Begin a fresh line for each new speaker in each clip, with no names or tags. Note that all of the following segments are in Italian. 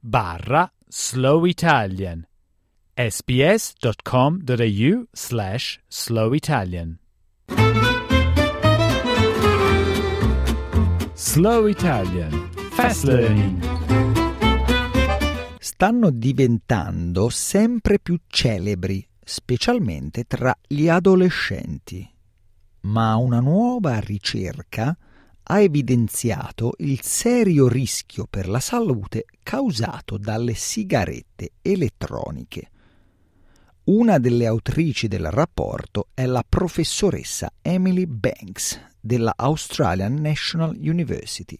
barra Slow Italian sbs.com.au slash Slow Italian. Slow Italian Fast Learning.
Stanno diventando sempre più celebri, specialmente tra gli adolescenti. Ma una nuova ricerca ha evidenziato il serio rischio per la salute causato dalle sigarette elettroniche. Una delle autrici del rapporto è la professoressa Emily Banks della Australian National University.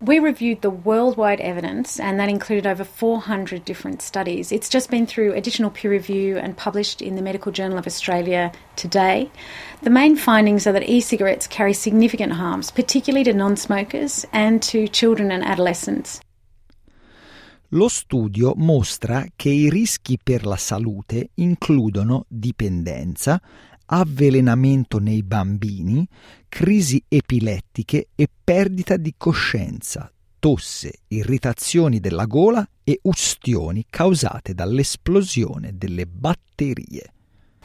We reviewed the worldwide evidence, and that included over 400 different studies. It's just been through additional peer review and published in the Medical Journal of Australia today. The main findings are that e cigarettes carry significant harms, particularly to non smokers and to children and adolescents.
Lo studio mostra che i rischi per la salute includono dipendenza, avvelenamento nei bambini, crisi epilettiche e perdita di coscienza, tosse, irritazioni della gola e ustioni causate dall'esplosione delle batterie.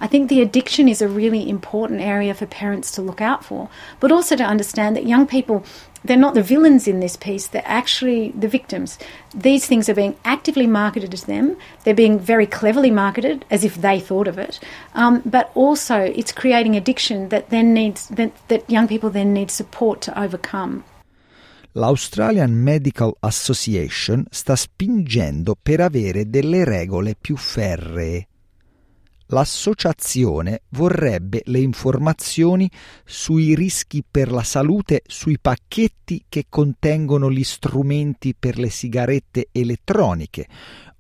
I think the addiction is a really important area for parents to look out for, but also to understand that young people, they're not the villains in this piece, they're actually the victims. These things are being actively marketed to them, they're being very cleverly marketed as if they thought of it, um, but also it's creating addiction that then needs, that, that young people then need support to overcome.
L'Australian Medical Association sta spingendo per avere delle regole più ferree L'associazione vorrebbe le informazioni sui rischi per la salute sui pacchetti che contengono gli strumenti per le sigarette elettroniche,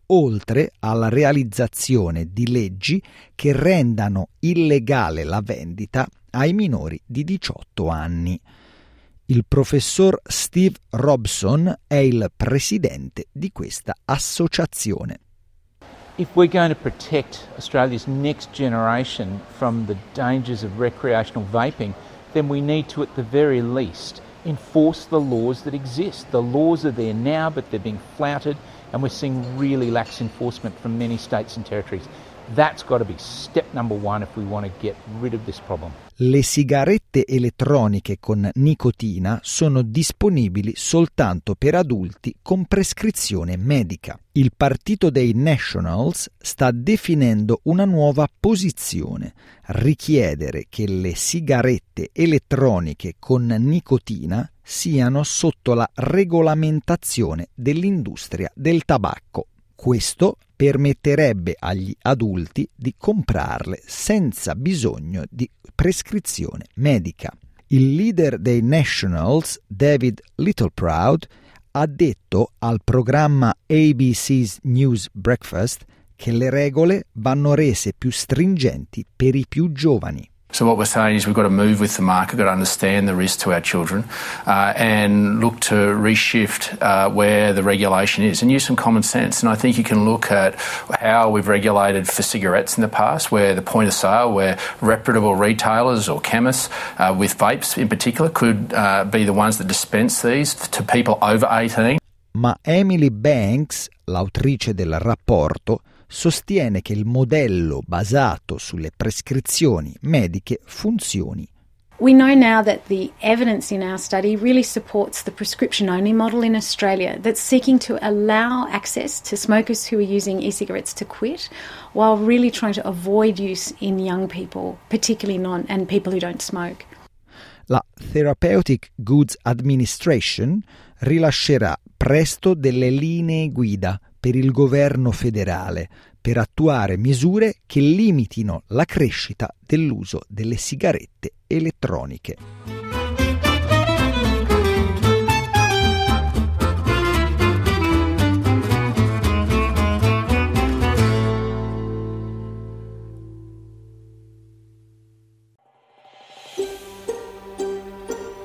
oltre alla realizzazione di leggi che rendano illegale la vendita ai minori di 18 anni. Il professor Steve Robson è il presidente di questa associazione.
If we're going to protect Australia's next generation from the dangers of recreational vaping, then we need to, at the very least, enforce the laws that exist. The laws are there now, but they're being flouted, and we're seeing really lax enforcement from many states and territories. That's got to be step number one if we want to get rid of this problem.
Le sigarette elettroniche con nicotina sono disponibili soltanto per adulti con prescrizione medica. Il partito dei Nationals sta definendo una nuova posizione, richiedere che le sigarette elettroniche con nicotina siano sotto la regolamentazione dell'industria del tabacco. Questo permetterebbe agli adulti di comprarle senza bisogno di prescrizione medica. Il leader dei Nationals, David Littleproud, ha detto al programma ABC's News Breakfast che le regole vanno rese più stringenti per i più giovani.
So what we're saying is we've got to move with the market, we've got to understand the risk to our children, uh, and look to reshift uh, where the regulation is, and use some common sense. And I think you can look at how we've regulated for cigarettes in the past, where the point of sale, where reputable retailers or chemists uh, with vapes in particular could uh, be the ones that dispense these to people over 18.
Ma Emily Banks, l'autrice del rapporto, sostiene che il modello basato sulle prescrizioni mediche funzioni.
We know now that the evidence in our study really supports the prescription only model in Australia that's seeking to allow access to smokers who are using e cigarettes to quit while really trying to avoid use in young people, particularly non and people who don't smoke.
La Therapeutic Goods Administration rilascerà presto delle linee guida per il governo federale per attuare misure che limitino la crescita dell'uso delle sigarette elettroniche.